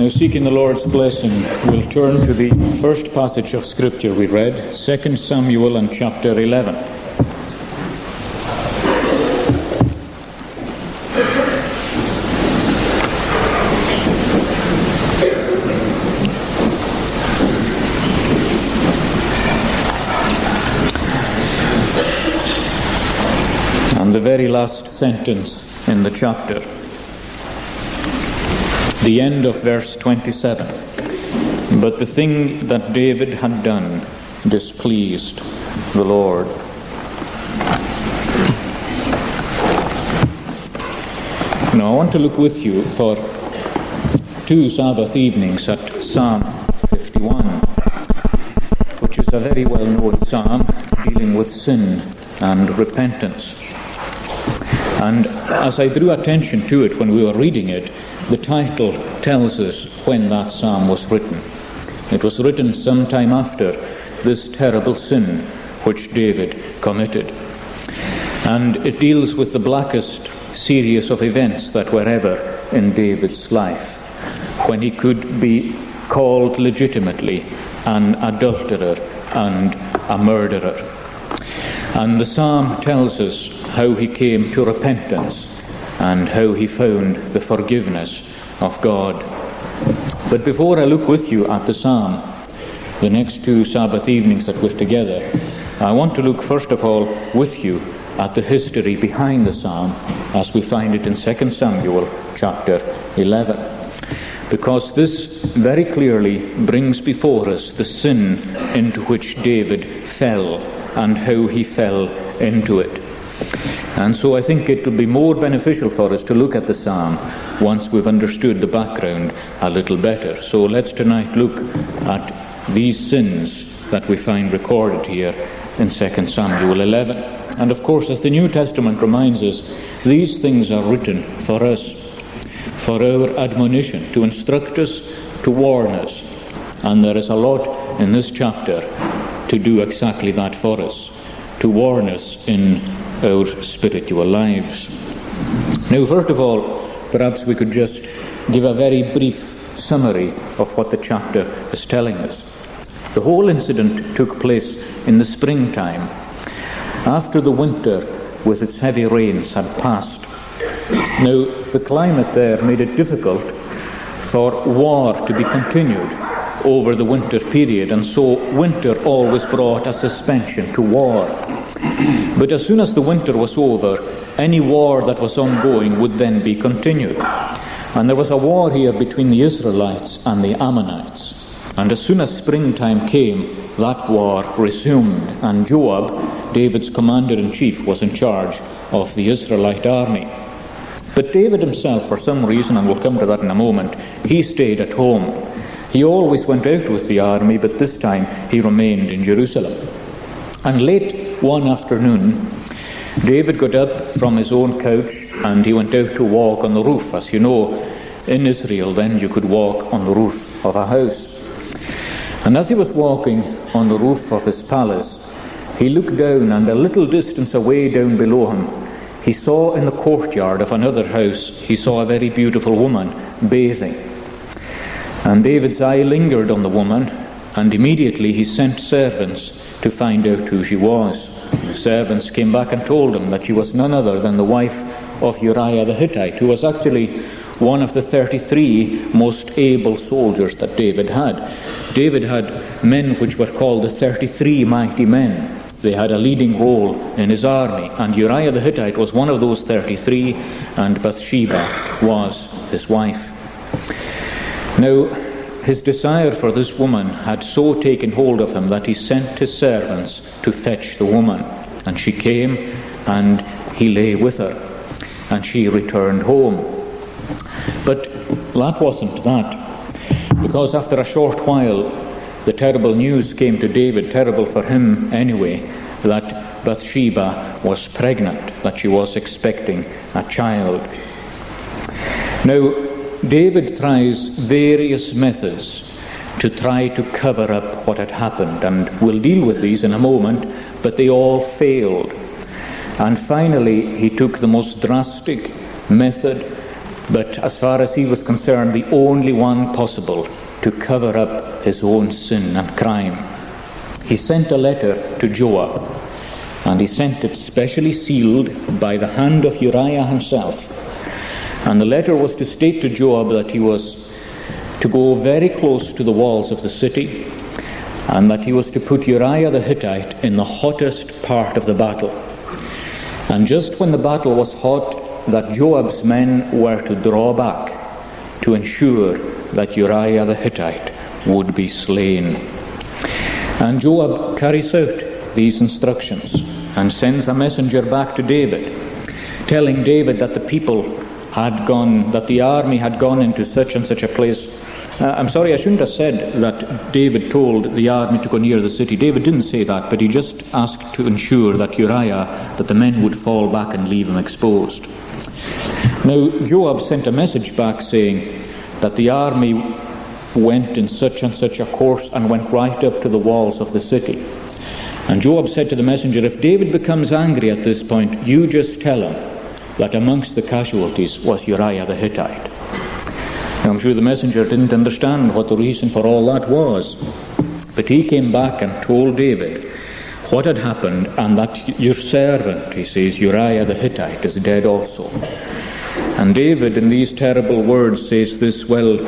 Now, seeking the Lord's blessing, we'll turn to the first passage of Scripture we read, 2 Samuel and chapter 11. And the very last sentence in the chapter the end of verse 27. But the thing that David had done displeased the Lord. Now I want to look with you for two Sabbath evenings at Psalm 51, which is a very well known psalm dealing with sin and repentance. And as I drew attention to it when we were reading it, the title tells us when that psalm was written. It was written some time after this terrible sin which David committed. And it deals with the blackest series of events that were ever in David's life, when he could be called legitimately an adulterer and a murderer. And the psalm tells us how he came to repentance and how he found the forgiveness of God. But before I look with you at the psalm, the next two Sabbath evenings that we're together, I want to look first of all with you at the history behind the psalm as we find it in 2 Samuel chapter 11. Because this very clearly brings before us the sin into which David fell and how he fell into it. And so I think it will be more beneficial for us to look at the psalm once we've understood the background a little better. So let's tonight look at these sins that we find recorded here in 2 Samuel 11. And of course, as the New Testament reminds us, these things are written for us, for our admonition, to instruct us, to warn us. And there is a lot in this chapter to do exactly that for us, to warn us in our spiritual lives. Now, first of all, perhaps we could just give a very brief summary of what the chapter is telling us. The whole incident took place in the springtime, after the winter with its heavy rains had passed. Now, the climate there made it difficult for war to be continued over the winter period, and so winter always brought a suspension to war. But as soon as the winter was over, any war that was ongoing would then be continued. And there was a war here between the Israelites and the Ammonites. And as soon as springtime came, that war resumed, and Joab, David's commander in chief, was in charge of the Israelite army. But David himself, for some reason, and we'll come to that in a moment, he stayed at home. He always went out with the army, but this time he remained in Jerusalem. And late one afternoon, David got up from his own couch and he went out to walk on the roof. As you know, in Israel, then you could walk on the roof of a house. And as he was walking on the roof of his palace, he looked down, and a little distance away down below him, he saw in the courtyard of another house, he saw a very beautiful woman bathing. And David's eye lingered on the woman, and immediately he sent servants to find out who she was. The servants came back and told him that she was none other than the wife of Uriah the Hittite, who was actually one of the 33 most able soldiers that David had. David had men which were called the 33 mighty men. They had a leading role in his army, and Uriah the Hittite was one of those 33, and Bathsheba was his wife. Now, his desire for this woman had so taken hold of him that he sent his servants to fetch the woman. And she came, and he lay with her, and she returned home. But that wasn't that, because after a short while, the terrible news came to David, terrible for him anyway, that Bathsheba was pregnant, that she was expecting a child. Now, David tries various methods to try to cover up what had happened, and we'll deal with these in a moment, but they all failed. And finally, he took the most drastic method but as far as he was concerned, the only one possible to cover up his own sin and crime. He sent a letter to Joab, and he sent it specially sealed by the hand of Uriah himself. And the letter was to state to Joab that he was to go very close to the walls of the city, and that he was to put Uriah the Hittite in the hottest part of the battle. And just when the battle was hot, that Joab's men were to draw back to ensure that Uriah the Hittite would be slain. And Joab carries out these instructions and sends a messenger back to David, telling David that the people had gone, that the army had gone into such and such a place. Uh, I'm sorry, I shouldn't have said that David told the army to go near the city. David didn't say that, but he just asked to ensure that Uriah, that the men would fall back and leave him exposed. Now, Joab sent a message back saying that the army went in such and such a course and went right up to the walls of the city. And Joab said to the messenger, If David becomes angry at this point, you just tell him that amongst the casualties was Uriah the Hittite. Now, I'm sure the messenger didn't understand what the reason for all that was. But he came back and told David what had happened, and that your servant, he says, Uriah the Hittite, is dead also. And David, in these terrible words, says this Well,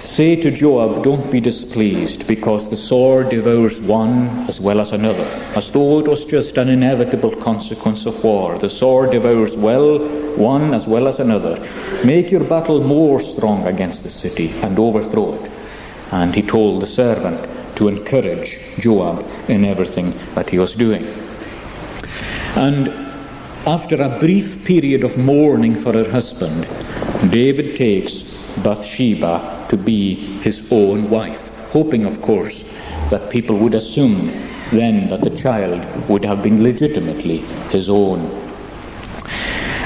say to Joab, don't be displeased, because the sword devours one as well as another, as though it was just an inevitable consequence of war. The sword devours well one as well as another. Make your battle more strong against the city and overthrow it. And he told the servant to encourage Joab in everything that he was doing. And after a brief period of mourning for her husband, David takes Bathsheba to be his own wife, hoping, of course, that people would assume then that the child would have been legitimately his own.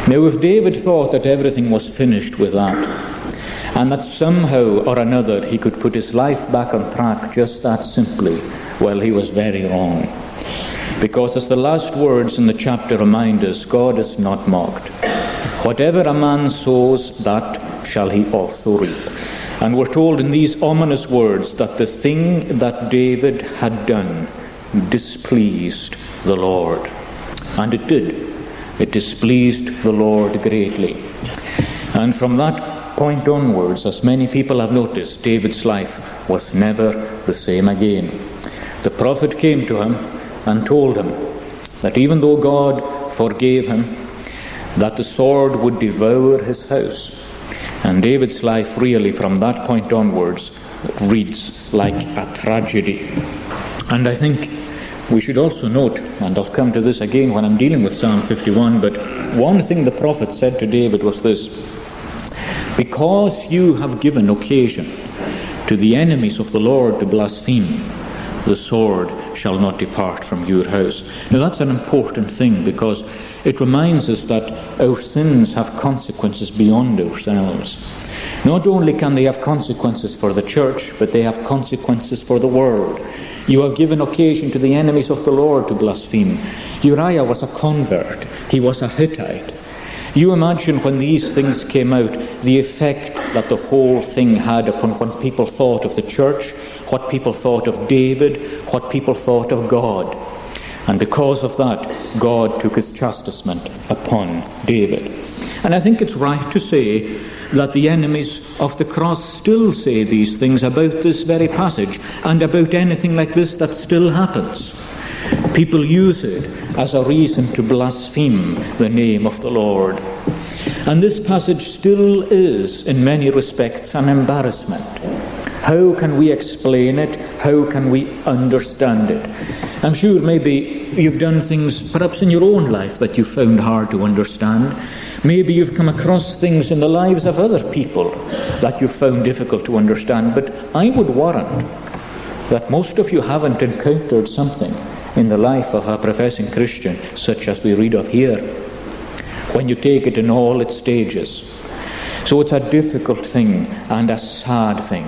Now, if David thought that everything was finished with that, and that somehow or another he could put his life back on track just that simply, well, he was very wrong. Because, as the last words in the chapter remind us, God is not mocked. Whatever a man sows, that shall he also reap. And we're told in these ominous words that the thing that David had done displeased the Lord. And it did. It displeased the Lord greatly. And from that point onwards, as many people have noticed, David's life was never the same again. The prophet came to him and told him that even though God forgave him, that the sword would devour his house. And David's life, really, from that point onwards, reads like a tragedy. And I think we should also note, and I'll come to this again when I'm dealing with Psalm 51, but one thing the prophet said to David was this Because you have given occasion to the enemies of the Lord to blaspheme, the sword shall not depart from your house. Now, that's an important thing because it reminds us that our sins have consequences beyond ourselves. Not only can they have consequences for the church, but they have consequences for the world. You have given occasion to the enemies of the Lord to blaspheme. Uriah was a convert, he was a Hittite. You imagine when these things came out, the effect that the whole thing had upon what people thought of the church, what people thought of David, what people thought of God. And because of that, God took his chastisement upon David. And I think it's right to say that the enemies of the cross still say these things about this very passage and about anything like this that still happens. People use it as a reason to blaspheme the name of the Lord. And this passage still is, in many respects, an embarrassment. How can we explain it? How can we understand it? I'm sure maybe you've done things perhaps in your own life that you found hard to understand. Maybe you've come across things in the lives of other people that you found difficult to understand. But I would warrant that most of you haven't encountered something in the life of a professing Christian such as we read of here. When you take it in all its stages, so it's a difficult thing and a sad thing.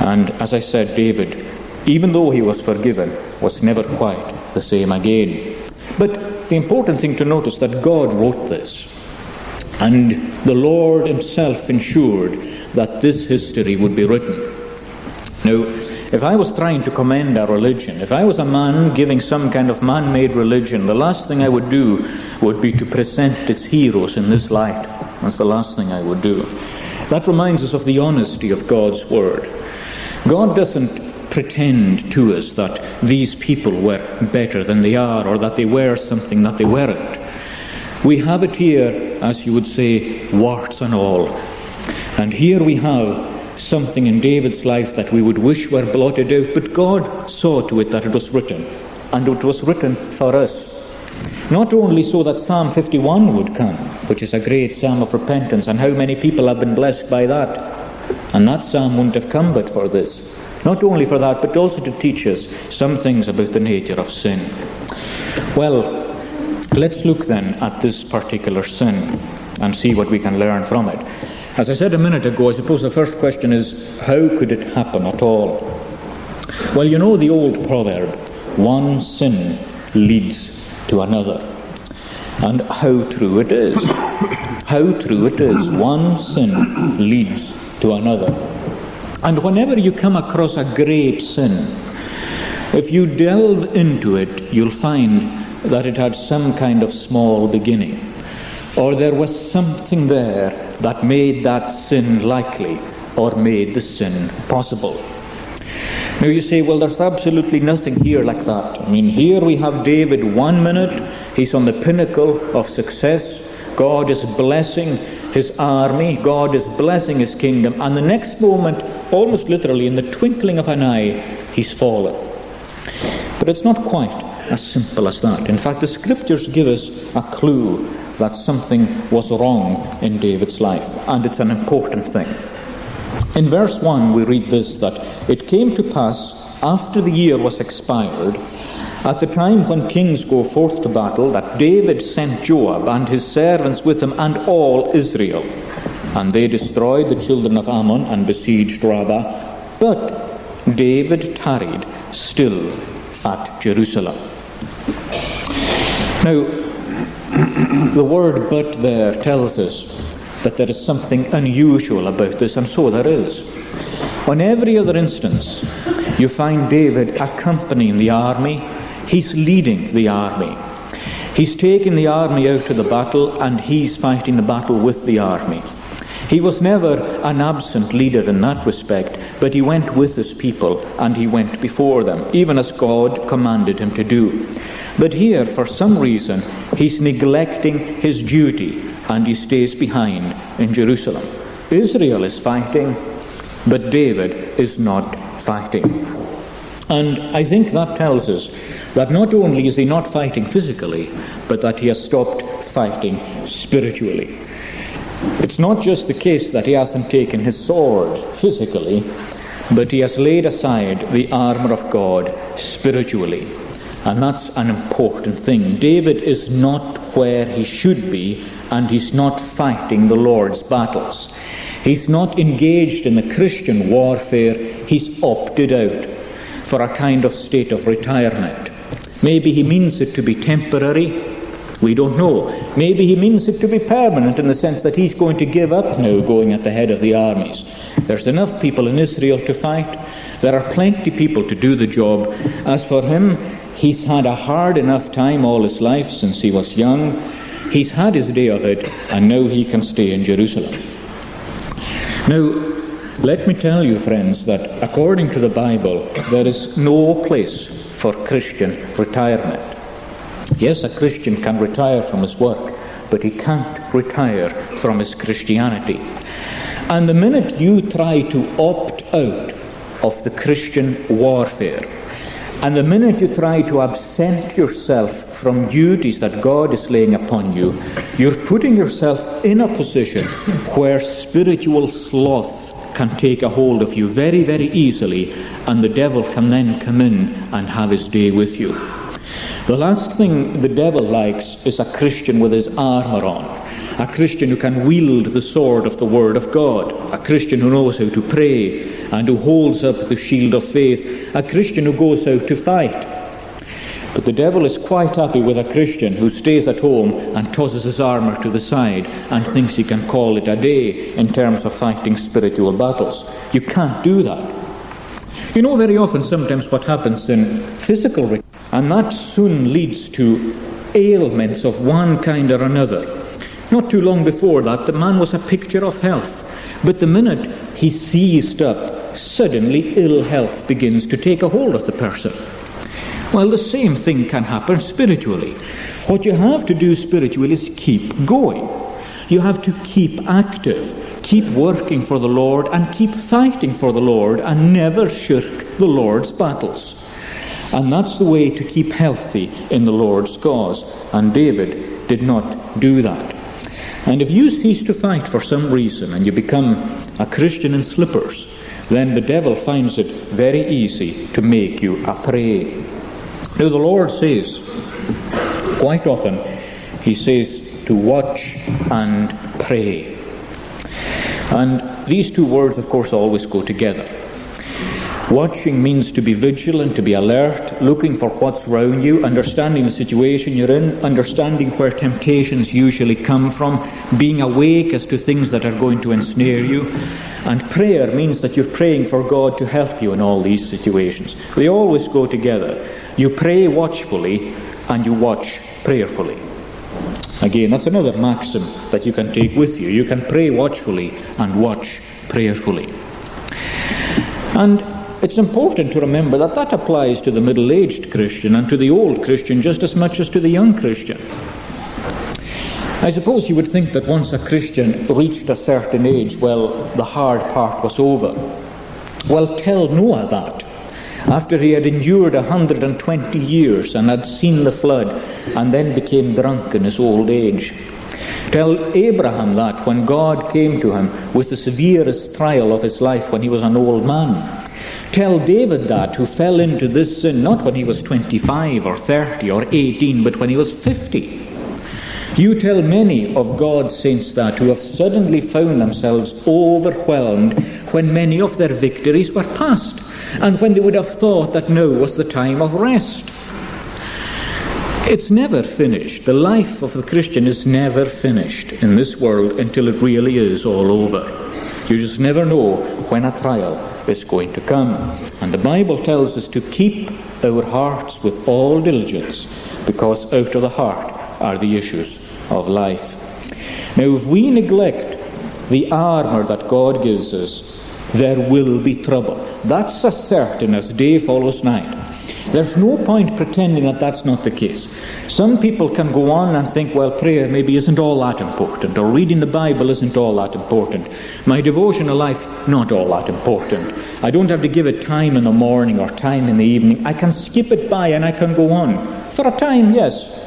And as I said, David, even though he was forgiven, was never quite the same again. But the important thing to notice that God wrote this. And the Lord Himself ensured that this history would be written. Now, if I was trying to commend a religion, if I was a man giving some kind of man made religion, the last thing I would do would be to present its heroes in this light. That's the last thing I would do. That reminds us of the honesty of God's Word. God doesn't pretend to us that these people were better than they are or that they were something that they weren't. We have it here, as you would say, warts and all. And here we have something in David's life that we would wish were blotted out, but God saw to it that it was written, and it was written for us. Not only so that Psalm 51 would come, which is a great psalm of repentance, and how many people have been blessed by that. And that psalm wouldn't have come but for this. Not only for that, but also to teach us some things about the nature of sin. Well, let's look then at this particular sin and see what we can learn from it. As I said a minute ago, I suppose the first question is how could it happen at all? Well, you know the old proverb one sin leads to another. And how true it is. How true it is. One sin leads to another. And whenever you come across a great sin, if you delve into it, you'll find that it had some kind of small beginning, or there was something there that made that sin likely or made the sin possible. Now you say, well, there's absolutely nothing here like that. I mean, here we have David one minute, he's on the pinnacle of success. God is blessing his army, God is blessing his kingdom, and the next moment, almost literally in the twinkling of an eye, he's fallen. But it's not quite as simple as that. In fact, the scriptures give us a clue that something was wrong in David's life, and it's an important thing. In verse 1, we read this that it came to pass after the year was expired at the time when kings go forth to battle, that David sent Joab and his servants with him and all Israel. And they destroyed the children of Ammon and besieged Rabbah. But David tarried still at Jerusalem. Now, the word but there tells us that there is something unusual about this, and so there is. On every other instance, you find David accompanying the army He's leading the army. He's taking the army out to the battle and he's fighting the battle with the army. He was never an absent leader in that respect, but he went with his people and he went before them, even as God commanded him to do. But here, for some reason, he's neglecting his duty and he stays behind in Jerusalem. Israel is fighting, but David is not fighting. And I think that tells us that not only is he not fighting physically, but that he has stopped fighting spiritually. It's not just the case that he hasn't taken his sword physically, but he has laid aside the armour of God spiritually. And that's an important thing. David is not where he should be, and he's not fighting the Lord's battles. He's not engaged in the Christian warfare, he's opted out for a kind of state of retirement. Maybe he means it to be temporary. We don't know. Maybe he means it to be permanent in the sense that he's going to give up now going at the head of the armies. There's enough people in Israel to fight. There are plenty people to do the job. As for him, he's had a hard enough time all his life since he was young. He's had his day of it, and now he can stay in Jerusalem. Now, let me tell you, friends, that according to the Bible, there is no place for Christian retirement. Yes, a Christian can retire from his work, but he can't retire from his Christianity. And the minute you try to opt out of the Christian warfare, and the minute you try to absent yourself from duties that God is laying upon you, you're putting yourself in a position where spiritual sloth can take a hold of you very, very easily, and the devil can then come in and have his day with you. The last thing the devil likes is a Christian with his armour on, a Christian who can wield the sword of the Word of God, a Christian who knows how to pray and who holds up the shield of faith, a Christian who goes out to fight. But the devil is quite happy with a Christian who stays at home and tosses his armour to the side and thinks he can call it a day in terms of fighting spiritual battles. You can't do that. You know, very often, sometimes what happens in physical, and that soon leads to ailments of one kind or another. Not too long before that, the man was a picture of health. But the minute he seized up, suddenly ill health begins to take a hold of the person. Well, the same thing can happen spiritually. What you have to do spiritually is keep going. You have to keep active, keep working for the Lord, and keep fighting for the Lord, and never shirk the Lord's battles. And that's the way to keep healthy in the Lord's cause. And David did not do that. And if you cease to fight for some reason and you become a Christian in slippers, then the devil finds it very easy to make you a prey. Now, the Lord says, quite often, He says to watch and pray. And these two words, of course, always go together. Watching means to be vigilant, to be alert, looking for what's around you, understanding the situation you're in, understanding where temptations usually come from, being awake as to things that are going to ensnare you. And prayer means that you're praying for God to help you in all these situations. They always go together. You pray watchfully and you watch prayerfully. Again, that's another maxim that you can take with you. You can pray watchfully and watch prayerfully. And it's important to remember that that applies to the middle aged Christian and to the old Christian just as much as to the young Christian. I suppose you would think that once a Christian reached a certain age, well, the hard part was over. Well, tell Noah that after he had endured 120 years and had seen the flood and then became drunk in his old age. Tell Abraham that when God came to him with the severest trial of his life when he was an old man. Tell David that, who fell into this sin not when he was 25 or 30 or 18, but when he was 50. You tell many of God's saints that who have suddenly found themselves overwhelmed when many of their victories were past and when they would have thought that now was the time of rest. It's never finished. The life of the Christian is never finished in this world until it really is all over. You just never know when a trial is going to come. And the Bible tells us to keep our hearts with all diligence, because out of the heart are the issues of life. Now, if we neglect the armour that God gives us, there will be trouble. That's as certain as day follows night. There's no point pretending that that's not the case. Some people can go on and think, well, prayer maybe isn't all that important, or reading the Bible isn't all that important. My devotional life, not all that important. I don't have to give it time in the morning or time in the evening. I can skip it by and I can go on. For a time, yes.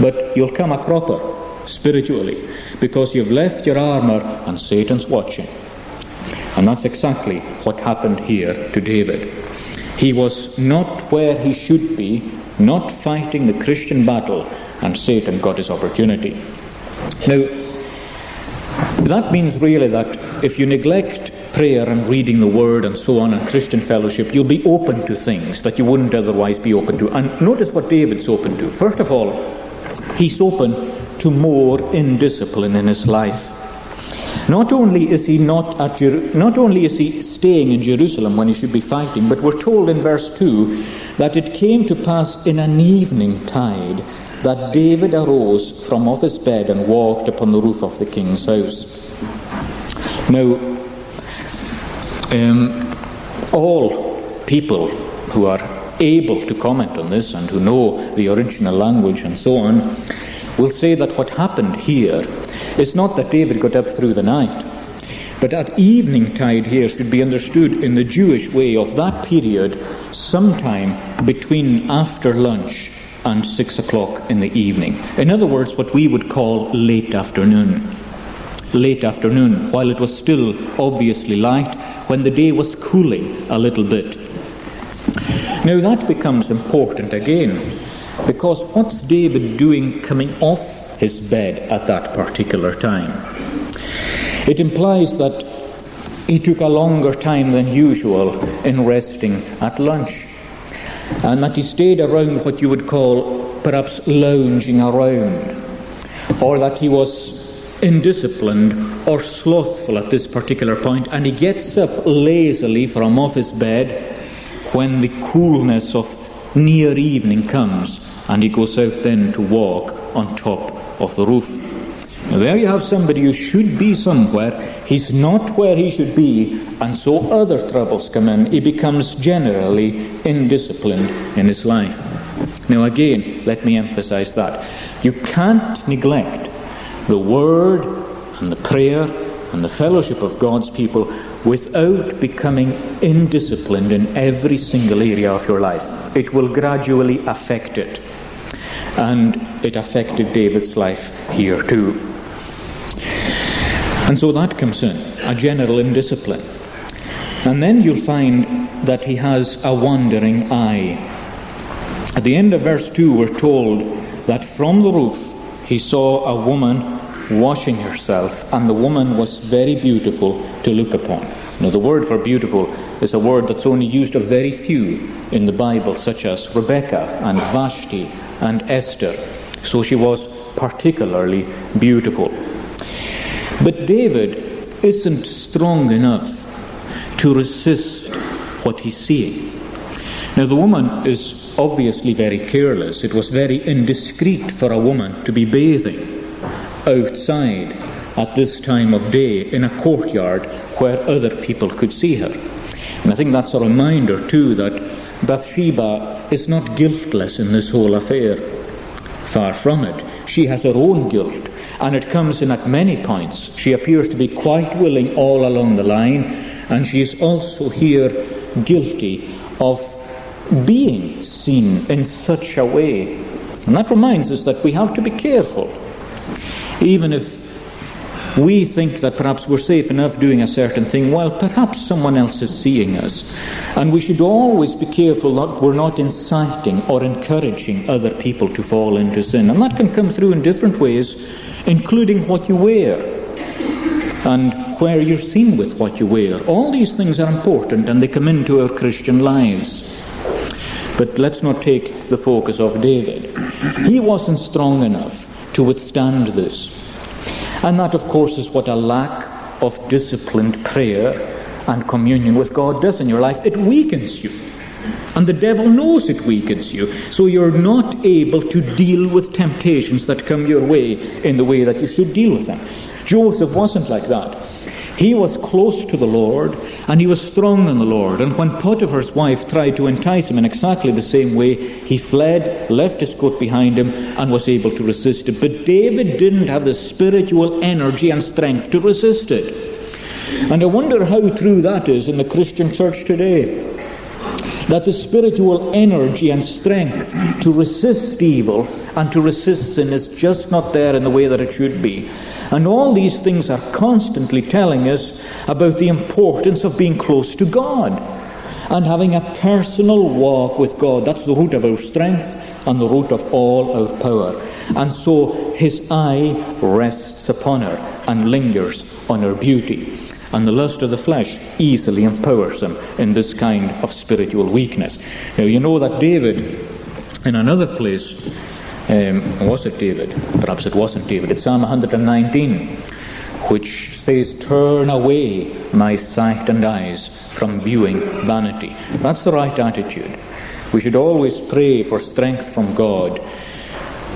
But you'll come a cropper spiritually because you've left your armour and Satan's watching. And that's exactly what happened here to David. He was not where he should be, not fighting the Christian battle, and Satan got his opportunity. Now, that means really that if you neglect prayer and reading the Word and so on and Christian fellowship, you'll be open to things that you wouldn't otherwise be open to. And notice what David's open to. First of all, he's open to more indiscipline in his life. Not only is he not at Jer- not only is he staying in Jerusalem when he should be fighting, but we're told in verse 2 that it came to pass in an evening tide that David arose from off his bed and walked upon the roof of the king's house. Now, um, all people who are able to comment on this and who know the original language and so on will say that what happened here is not that David got up through the night, but at evening tide here should be understood in the Jewish way of that period, sometime between after lunch and six o'clock in the evening. In other words, what we would call late afternoon. Late afternoon, while it was still obviously light, when the day was cooling a little bit. Now that becomes important again, because what's David doing coming off his bed at that particular time. It implies that he took a longer time than usual in resting at lunch. and that he stayed around what you would call perhaps lounging around, or that he was indisciplined or slothful at this particular point, and he gets up lazily from off his bed when the coolness of near evening comes, and he goes out then to walk on top of the roof. Now, there you have somebody who should be somewhere. He's not where he should be, and so other troubles come in. He becomes generally indisciplined in his life. Now, again, let me emphasize that. You can't neglect the Word and the prayer and the fellowship of God's people without becoming indisciplined in every single area of your life. It will gradually affect it. And it affected David's life here too. And so that comes in, a general indiscipline. And then you'll find that he has a wandering eye. At the end of verse 2, we're told that from the roof he saw a woman washing herself, and the woman was very beautiful to look upon. Now, the word for beautiful is a word that's only used of very few in the Bible, such as Rebecca and Vashti and Esther. So she was particularly beautiful. But David isn't strong enough to resist what he's seeing. Now, the woman is obviously very careless. It was very indiscreet for a woman to be bathing outside at this time of day in a courtyard where other people could see her. And I think that's a reminder, too, that Bathsheba is not guiltless in this whole affair. Far from it. She has her own guilt, and it comes in at many points. She appears to be quite willing all along the line, and she is also here guilty of being seen in such a way. And that reminds us that we have to be careful even if we think that perhaps we're safe enough doing a certain thing, well, perhaps someone else is seeing us. And we should always be careful that we're not inciting or encouraging other people to fall into sin. And that can come through in different ways, including what you wear and where you're seen with what you wear. All these things are important and they come into our Christian lives. But let's not take the focus off David. He wasn't strong enough to withstand this. And that, of course, is what a lack of disciplined prayer and communion with God does in your life. It weakens you. And the devil knows it weakens you. So you're not able to deal with temptations that come your way in the way that you should deal with them. Joseph wasn't like that. He was close to the Lord and he was strong in the Lord. And when Potiphar's wife tried to entice him in exactly the same way, he fled, left his coat behind him, and was able to resist it. But David didn't have the spiritual energy and strength to resist it. And I wonder how true that is in the Christian church today. That the spiritual energy and strength to resist evil and to resist sin is just not there in the way that it should be. And all these things are constantly telling us about the importance of being close to God and having a personal walk with God. That's the root of our strength and the root of all our power. And so his eye rests upon her and lingers on her beauty. And the lust of the flesh easily empowers them in this kind of spiritual weakness. Now, you know that David, in another place, um, was it David? Perhaps it wasn't David. It's Psalm 119, which says, Turn away my sight and eyes from viewing vanity. That's the right attitude. We should always pray for strength from God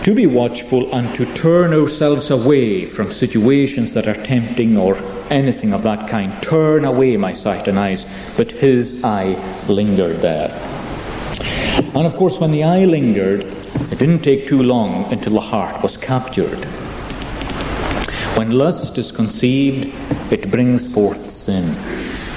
to be watchful and to turn ourselves away from situations that are tempting or anything of that kind. Turn away my sight and eyes. But his eye lingered there. And of course, when the eye lingered, it didn't take too long until the heart was captured. When lust is conceived, it brings forth sin.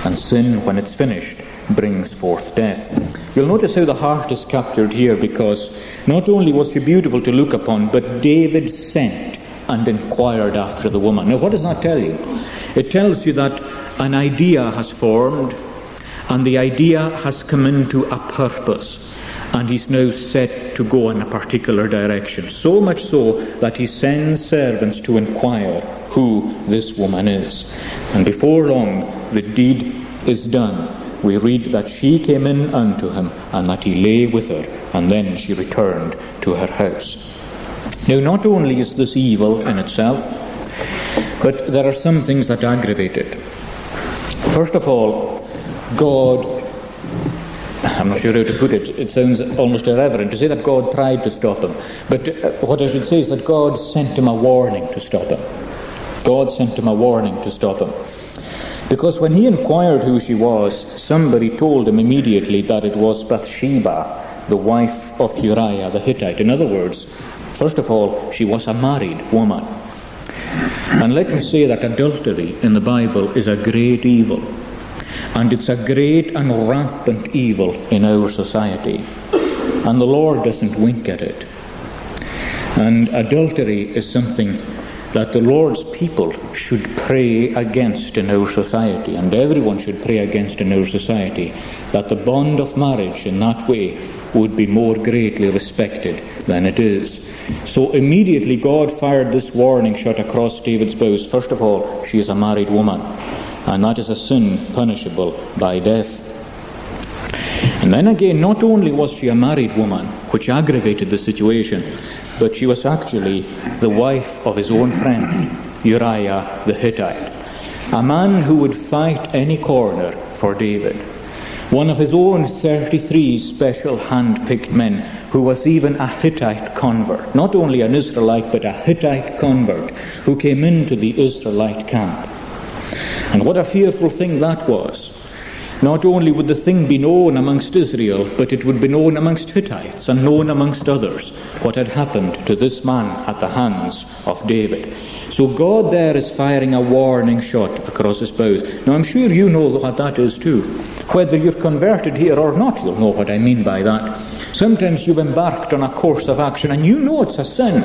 And sin, when it's finished, brings forth death. You'll notice how the heart is captured here because not only was she beautiful to look upon, but David sent and inquired after the woman. Now, what does that tell you? It tells you that an idea has formed and the idea has come into a purpose and he's now set to go in a particular direction. So much so that he sends servants to inquire who this woman is. And before long, the deed is done we read that she came in unto him, and that he lay with her, and then she returned to her house. Now, not only is this evil in itself, but there are some things that aggravate it. First of all, God, I'm not sure how to put it, it sounds almost irreverent to say that God tried to stop him. But uh, what I should say is that God sent him a warning to stop him. God sent him a warning to stop him. Because when he inquired who she was, somebody told him immediately that it was Bathsheba, the wife of Uriah the Hittite. In other words, first of all, she was a married woman. And let me say that adultery in the Bible is a great evil. And it's a great and rampant evil in our society. And the Lord doesn't wink at it. And adultery is something that the Lord's people should pray against in our society, and everyone should pray against in our society, that the bond of marriage in that way would be more greatly respected than it is. So immediately God fired this warning shot across David's bows. First of all, she is a married woman, and that is a sin punishable by death. And then again, not only was she a married woman, which aggravated the situation, but she was actually the wife of his own friend, Uriah the Hittite, a man who would fight any corner for David, one of his own 33 special hand picked men who was even a Hittite convert, not only an Israelite, but a Hittite convert who came into the Israelite camp. And what a fearful thing that was. Not only would the thing be known amongst Israel, but it would be known amongst Hittites and known amongst others what had happened to this man at the hands of David. So God there is firing a warning shot across his bows. Now I'm sure you know what that is too. Whether you're converted here or not, you'll know what I mean by that. Sometimes you've embarked on a course of action and you know it's a sin.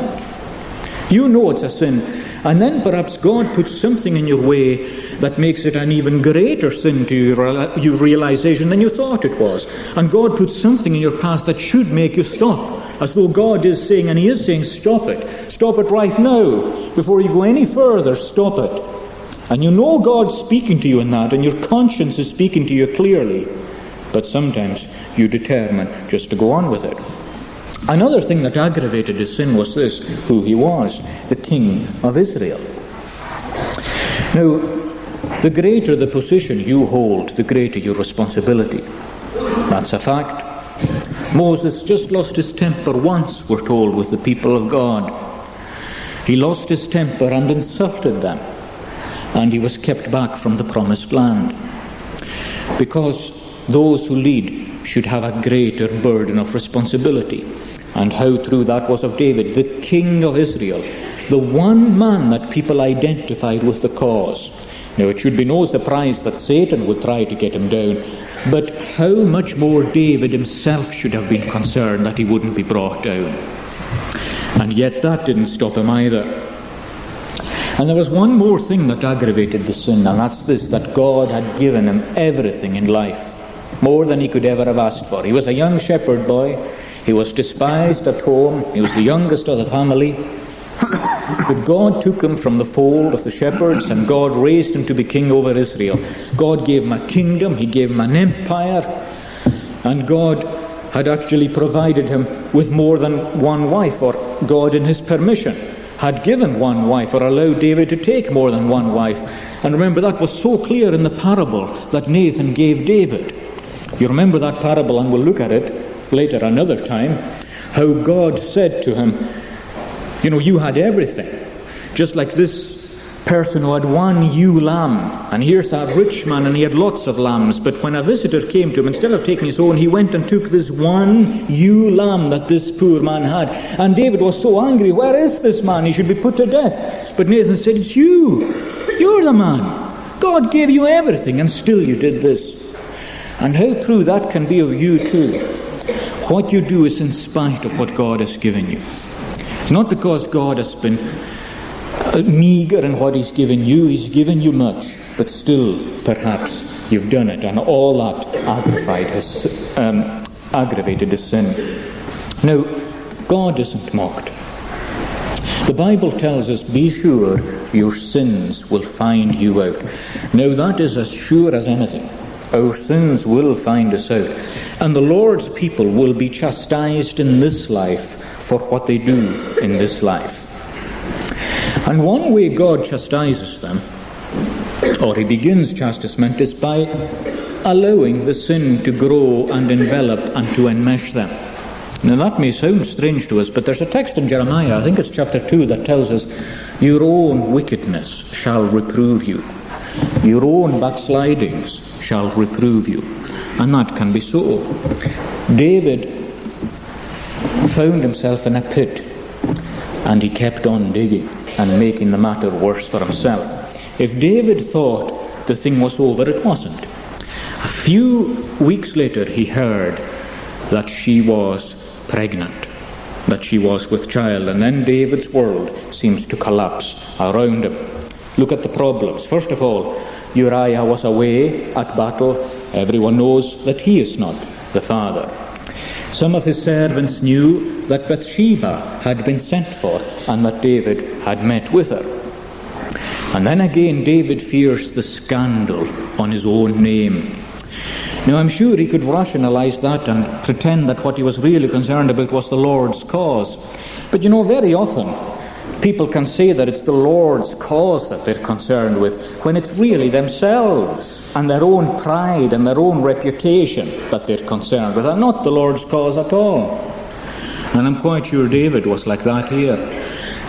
You know it's a sin. And then perhaps God puts something in your way that makes it an even greater sin to your realization than you thought it was. And God puts something in your path that should make you stop. As though God is saying, and He is saying, stop it. Stop it right now. Before you go any further, stop it. And you know God's speaking to you in that, and your conscience is speaking to you clearly. But sometimes you determine just to go on with it. Another thing that aggravated his sin was this who he was, the king of Israel. Now, the greater the position you hold, the greater your responsibility. That's a fact. Moses just lost his temper once, we're told, with the people of God. He lost his temper and insulted them, and he was kept back from the promised land. Because those who lead should have a greater burden of responsibility. And how true that was of David, the king of Israel, the one man that people identified with the cause now, it should be no surprise that Satan would try to get him down, but how much more David himself should have been concerned that he wouldn't be brought down. And yet that didn't stop him either. And there was one more thing that aggravated the sin, and that's this that God had given him everything in life, more than he could ever have asked for. He was a young shepherd boy, he was despised at home, he was the youngest of the family. But God took him from the fold of the shepherds and God raised him to be king over Israel. God gave him a kingdom, He gave him an empire, and God had actually provided him with more than one wife, or God, in His permission, had given one wife or allowed David to take more than one wife. And remember, that was so clear in the parable that Nathan gave David. You remember that parable, and we'll look at it later another time. How God said to him, you know, you had everything. Just like this person who had one ewe lamb. And here's a rich man, and he had lots of lambs. But when a visitor came to him, instead of taking his own, he went and took this one ewe lamb that this poor man had. And David was so angry. Where is this man? He should be put to death. But Nathan said, It's you. You're the man. God gave you everything, and still you did this. And how true that can be of you, too. What you do is in spite of what God has given you. Not because God has been uh, meager in what He's given you, He's given you much, but still, perhaps, you've done it, and all that aggravated his, um, aggravated his sin. Now, God isn't mocked. The Bible tells us, be sure your sins will find you out. Now, that is as sure as anything. Our sins will find us out. And the Lord's people will be chastised in this life for what they do in this life. And one way God chastises them, or he begins chastisement, is by allowing the sin to grow and envelop and to enmesh them. Now that may sound strange to us, but there's a text in Jeremiah, I think it's chapter 2, that tells us, Your own wickedness shall reprove you. Your own backslidings shall reprove you. And that can be so. David found himself in a pit, and he kept on digging and making the matter worse for himself. If David thought the thing was over, it wasn't. A few weeks later, he heard that she was pregnant, that she was with child, and then David's world seems to collapse around him. Look at the problems. First of all, Uriah was away at battle. Everyone knows that he is not the father. Some of his servants knew that Bathsheba had been sent for and that David had met with her. And then again, David fears the scandal on his own name. Now, I'm sure he could rationalize that and pretend that what he was really concerned about was the Lord's cause. But you know, very often people can say that it's the Lord's cause that they're concerned with when it's really themselves and their own pride and their own reputation that they're concerned with, and not the Lord's cause at all. And I'm quite sure David was like that here.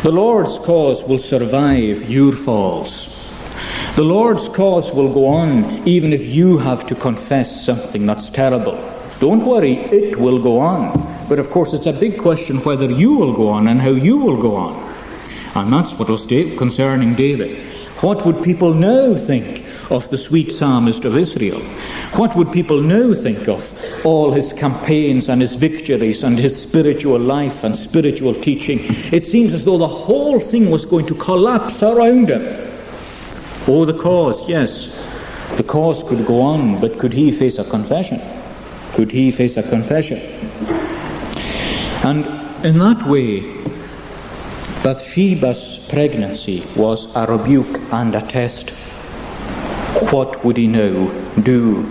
The Lord's cause will survive your falls. The Lord's cause will go on even if you have to confess something that's terrible. Don't worry, it will go on. But of course, it's a big question whether you will go on and how you will go on. And that's what was concerning David. What would people now think of the sweet psalmist of Israel? What would people now think of all his campaigns and his victories and his spiritual life and spiritual teaching? It seems as though the whole thing was going to collapse around him. Oh, the cause, yes. The cause could go on, but could he face a confession? Could he face a confession? And in that way, Bathsheba's pregnancy was a rebuke and a test. What would he now do?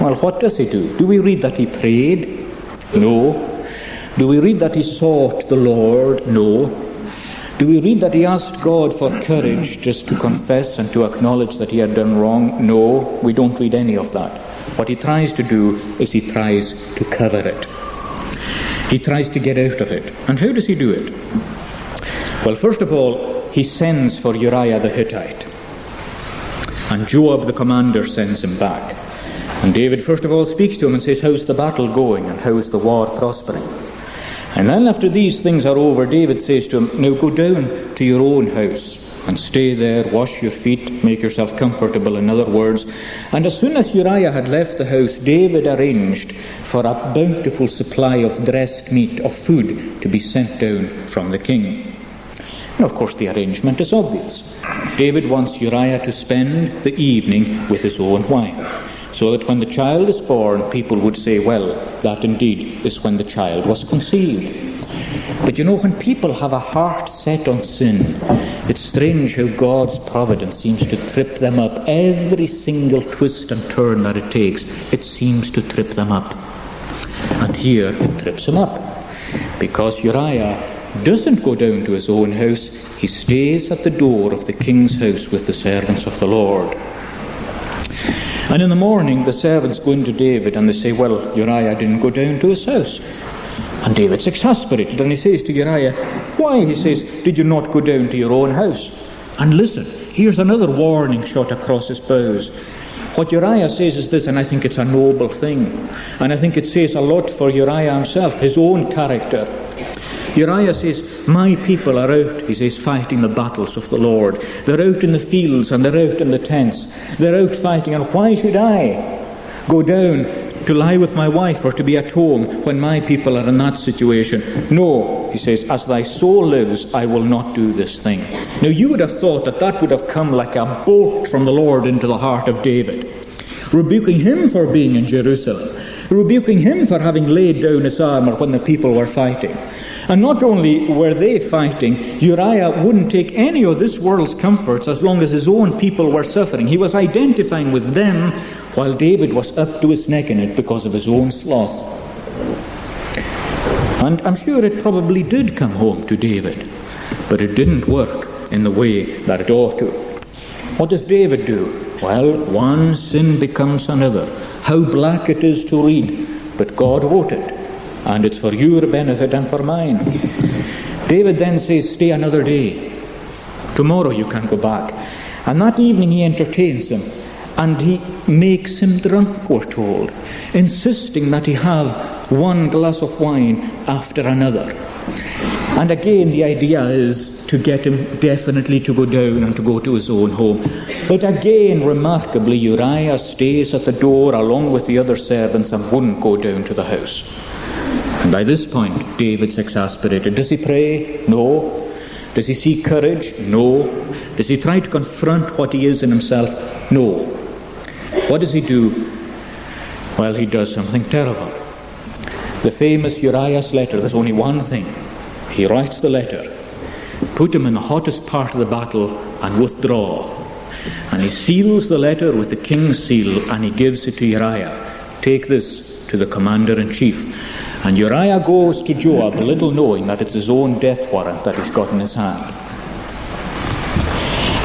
Well, what does he do? Do we read that he prayed? No. Do we read that he sought the Lord? No. Do we read that he asked God for courage just to confess and to acknowledge that he had done wrong? No, we don't read any of that. What he tries to do is he tries to cover it. He tries to get out of it. And how does he do it? Well, first of all, he sends for Uriah the Hittite. And Joab the commander sends him back. And David, first of all, speaks to him and says, How's the battle going and how's the war prospering? And then, after these things are over, David says to him, Now go down to your own house and stay there, wash your feet, make yourself comfortable, in other words. And as soon as Uriah had left the house, David arranged for a bountiful supply of dressed meat, of food, to be sent down from the king. Now, of course, the arrangement is obvious. David wants Uriah to spend the evening with his own wife so that when the child is born, people would say, well, that indeed is when the child was conceived. But you know, when people have a heart set on sin, it's strange how God's providence seems to trip them up. Every single twist and turn that it takes, it seems to trip them up. And here it trips him up. Because Uriah doesn't go down to his own house, he stays at the door of the king's house with the servants of the Lord. And in the morning, the servants go in to David and they say, Well, Uriah didn't go down to his house. And David's exasperated and he says to Uriah, Why, he says, did you not go down to your own house? And listen, here's another warning shot across his bows. What Uriah says is this, and I think it's a noble thing. And I think it says a lot for Uriah himself, his own character. Uriah says, My people are out, he says, fighting the battles of the Lord. They're out in the fields and they're out in the tents. They're out fighting, and why should I go down to lie with my wife or to be at home when my people are in that situation? No, he says, as thy soul lives, I will not do this thing. Now, you would have thought that that would have come like a bolt from the Lord into the heart of David, rebuking him for being in Jerusalem, rebuking him for having laid down his armour when the people were fighting. And not only were they fighting, Uriah wouldn't take any of this world's comforts as long as his own people were suffering. He was identifying with them while David was up to his neck in it because of his own sloth. And I'm sure it probably did come home to David, but it didn't work in the way that it ought to. What does David do? Well, one sin becomes another. How black it is to read, but God wrote it, and it's for your benefit and for mine. David then says, Stay another day. Tomorrow you can go back. And that evening he entertains him, and he makes him drunk, we're told, insisting that he have one glass of wine after another. And again, the idea is to get him definitely to go down and to go to his own home. But again, remarkably, Uriah stays at the door along with the other servants and wouldn't go down to the house. And by this point, David's exasperated. Does he pray? No. Does he seek courage? No. Does he try to confront what he is in himself? No. What does he do? Well, he does something terrible. The famous Uriah's letter, there's only one thing. He writes the letter put him in the hottest part of the battle and withdraw. And he seals the letter with the king's seal and he gives it to Uriah. Take this to the commander in chief. And Uriah goes to Joab, little knowing that it's his own death warrant that he's got in his hand.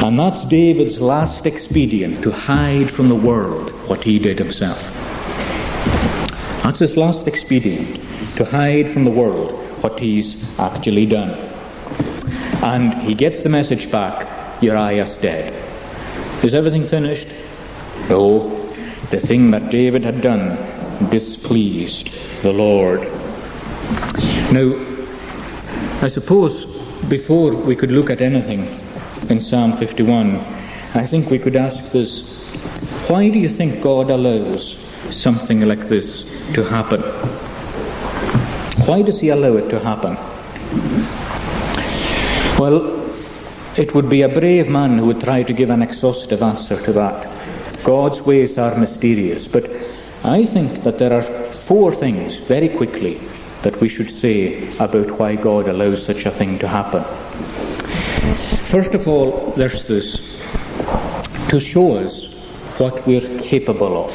And that's David's last expedient to hide from the world what he did himself. That's his last expedient to hide from the world what he's actually done. And he gets the message back Uriah's dead. Is everything finished? No. The thing that David had done displeased the Lord. Now, I suppose before we could look at anything in Psalm 51, I think we could ask this why do you think God allows something like this to happen? Why does He allow it to happen? Well, it would be a brave man who would try to give an exhaustive answer to that. God's ways are mysterious, but I think that there are four things, very quickly, that we should say about why God allows such a thing to happen. First of all, there's this to show us what we're capable of.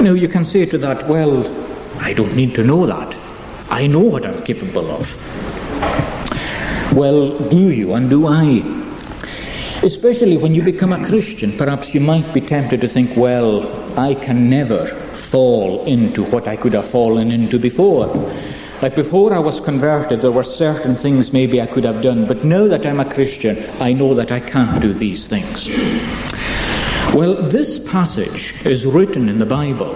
Now, you can say to that, well, I don't need to know that. I know what I'm capable of. Well, do you and do I? Especially when you become a Christian, perhaps you might be tempted to think, well, I can never fall into what I could have fallen into before. Like before I was converted, there were certain things maybe I could have done, but now that I'm a Christian, I know that I can't do these things. Well, this passage is written in the Bible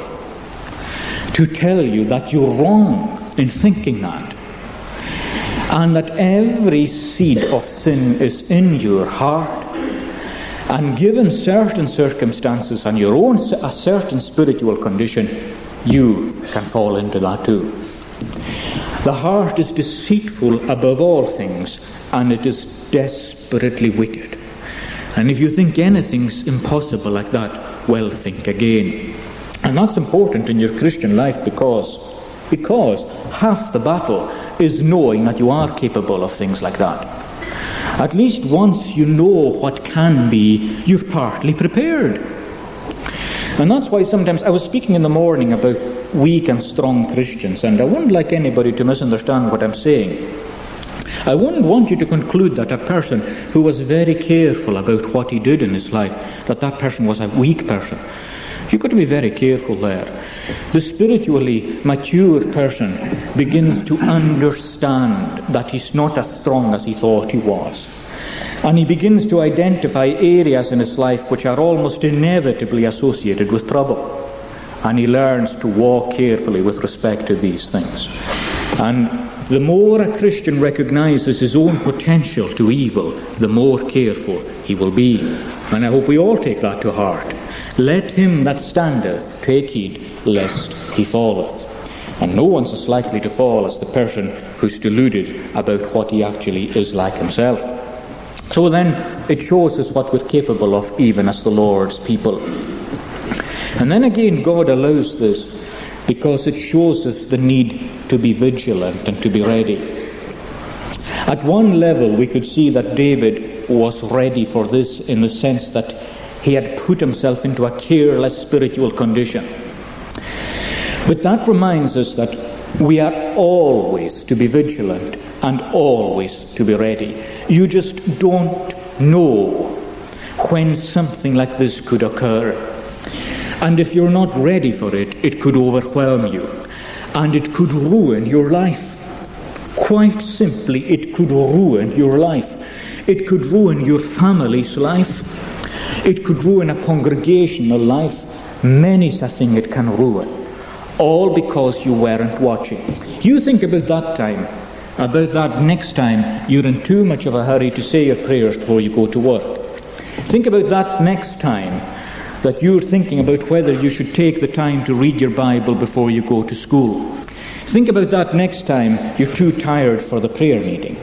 to tell you that you're wrong in thinking that and that every seed of sin is in your heart. And given certain circumstances and your own a certain spiritual condition, you can fall into that too. The heart is deceitful above all things, and it is desperately wicked. And if you think anything's impossible like that, well, think again. And that's important in your Christian life because, because half the battle is knowing that you are capable of things like that. At least once you know what can be, you've partly prepared. And that's why sometimes I was speaking in the morning about weak and strong Christians, and I wouldn't like anybody to misunderstand what I'm saying. I wouldn't want you to conclude that a person who was very careful about what he did in his life, that that person was a weak person. You've got to be very careful there. The spiritually mature person begins to understand that he's not as strong as he thought he was. And he begins to identify areas in his life which are almost inevitably associated with trouble. And he learns to walk carefully with respect to these things. And the more a Christian recognizes his own potential to evil, the more careful he will be. And I hope we all take that to heart. Let him that standeth take heed lest he falleth. And no one's as likely to fall as the person who's deluded about what he actually is like himself. So then, it shows us what we're capable of, even as the Lord's people. And then again, God allows this because it shows us the need to be vigilant and to be ready. At one level, we could see that David was ready for this in the sense that He had put himself into a careless spiritual condition. But that reminds us that we are always to be vigilant and always to be ready. You just don't know when something like this could occur. And if you're not ready for it, it could overwhelm you and it could ruin your life. Quite simply, it could ruin your life. It could ruin your family's life. It could ruin a congregational life. Many a thing it can ruin. All because you weren't watching. You think about that time, about that next time you're in too much of a hurry to say your prayers before you go to work. Think about that next time that you're thinking about whether you should take the time to read your Bible before you go to school. Think about that next time you're too tired for the prayer meeting.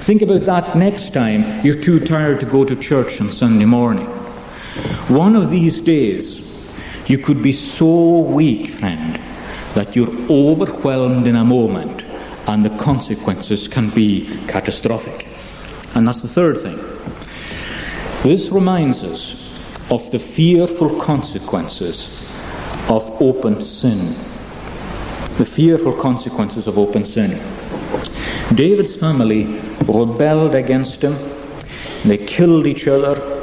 Think about that next time you're too tired to go to church on Sunday morning. One of these days, you could be so weak, friend, that you're overwhelmed in a moment and the consequences can be catastrophic. And that's the third thing. This reminds us of the fearful consequences of open sin. The fearful consequences of open sin. David's family rebelled against him, they killed each other.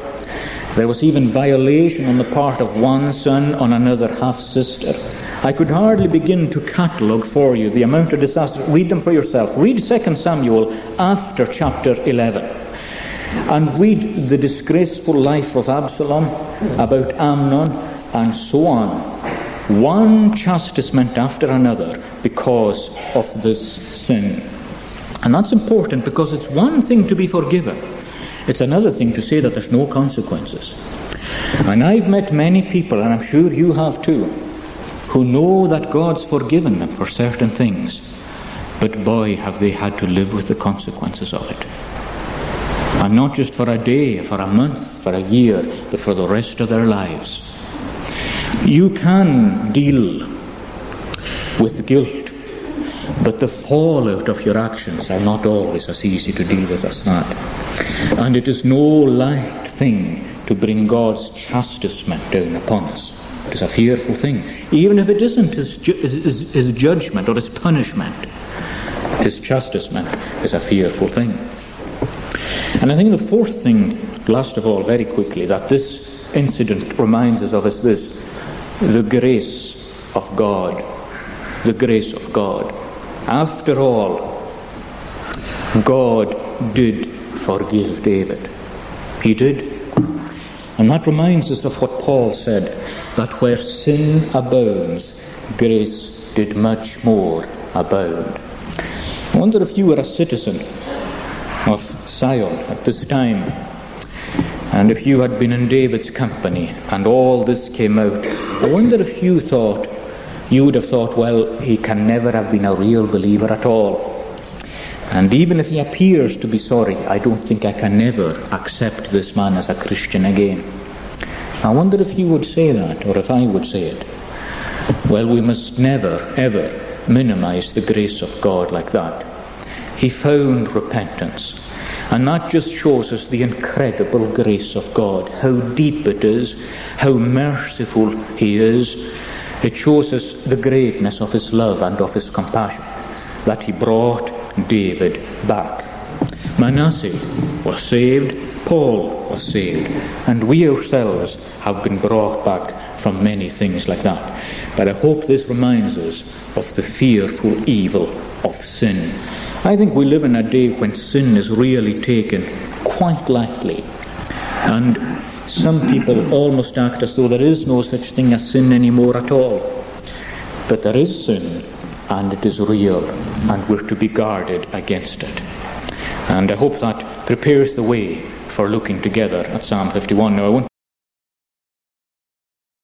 There was even violation on the part of one son on another half sister. I could hardly begin to catalogue for you the amount of disaster. Read them for yourself. Read 2 Samuel after chapter 11. And read the disgraceful life of Absalom, about Amnon, and so on. One chastisement after another because of this sin. And that's important because it's one thing to be forgiven, it's another thing to say that there's no consequences. And I've met many people, and I'm sure you have too, who know that God's forgiven them for certain things, but boy, have they had to live with the consequences of it. And not just for a day, for a month, for a year, but for the rest of their lives. You can deal with guilt, but the fallout of your actions are not always as easy to deal with as that. And it is no light thing to bring God's chastisement down upon us. It is a fearful thing. Even if it isn't his, ju- his, his judgment or his punishment, his chastisement is a fearful thing. And I think the fourth thing, last of all, very quickly, that this incident reminds us of is this the grace of God. The grace of God. After all, God did forgive David. He did. And that reminds us of what Paul said that where sin abounds, grace did much more abound. I wonder if you were a citizen of Sion at this time, and if you had been in David's company and all this came out, I wonder if you thought, you would have thought, well, he can never have been a real believer at all. And even if he appears to be sorry, I don't think I can never accept this man as a Christian again. I wonder if he would say that, or if I would say it. Well, we must never, ever minimize the grace of God like that. He found repentance. And that just shows us the incredible grace of God, how deep it is, how merciful He is. It shows us the greatness of His love and of His compassion, that He brought David back. Manasseh was saved, Paul was saved, and we ourselves have been brought back from many things like that. But I hope this reminds us of the fearful evil of sin. I think we live in a day when sin is really taken quite lightly. And some people almost act as though there is no such thing as sin anymore at all. But there is sin, and it is real, and we're to be guarded against it. And I hope that prepares the way for looking together at Psalm 51. Now, I won't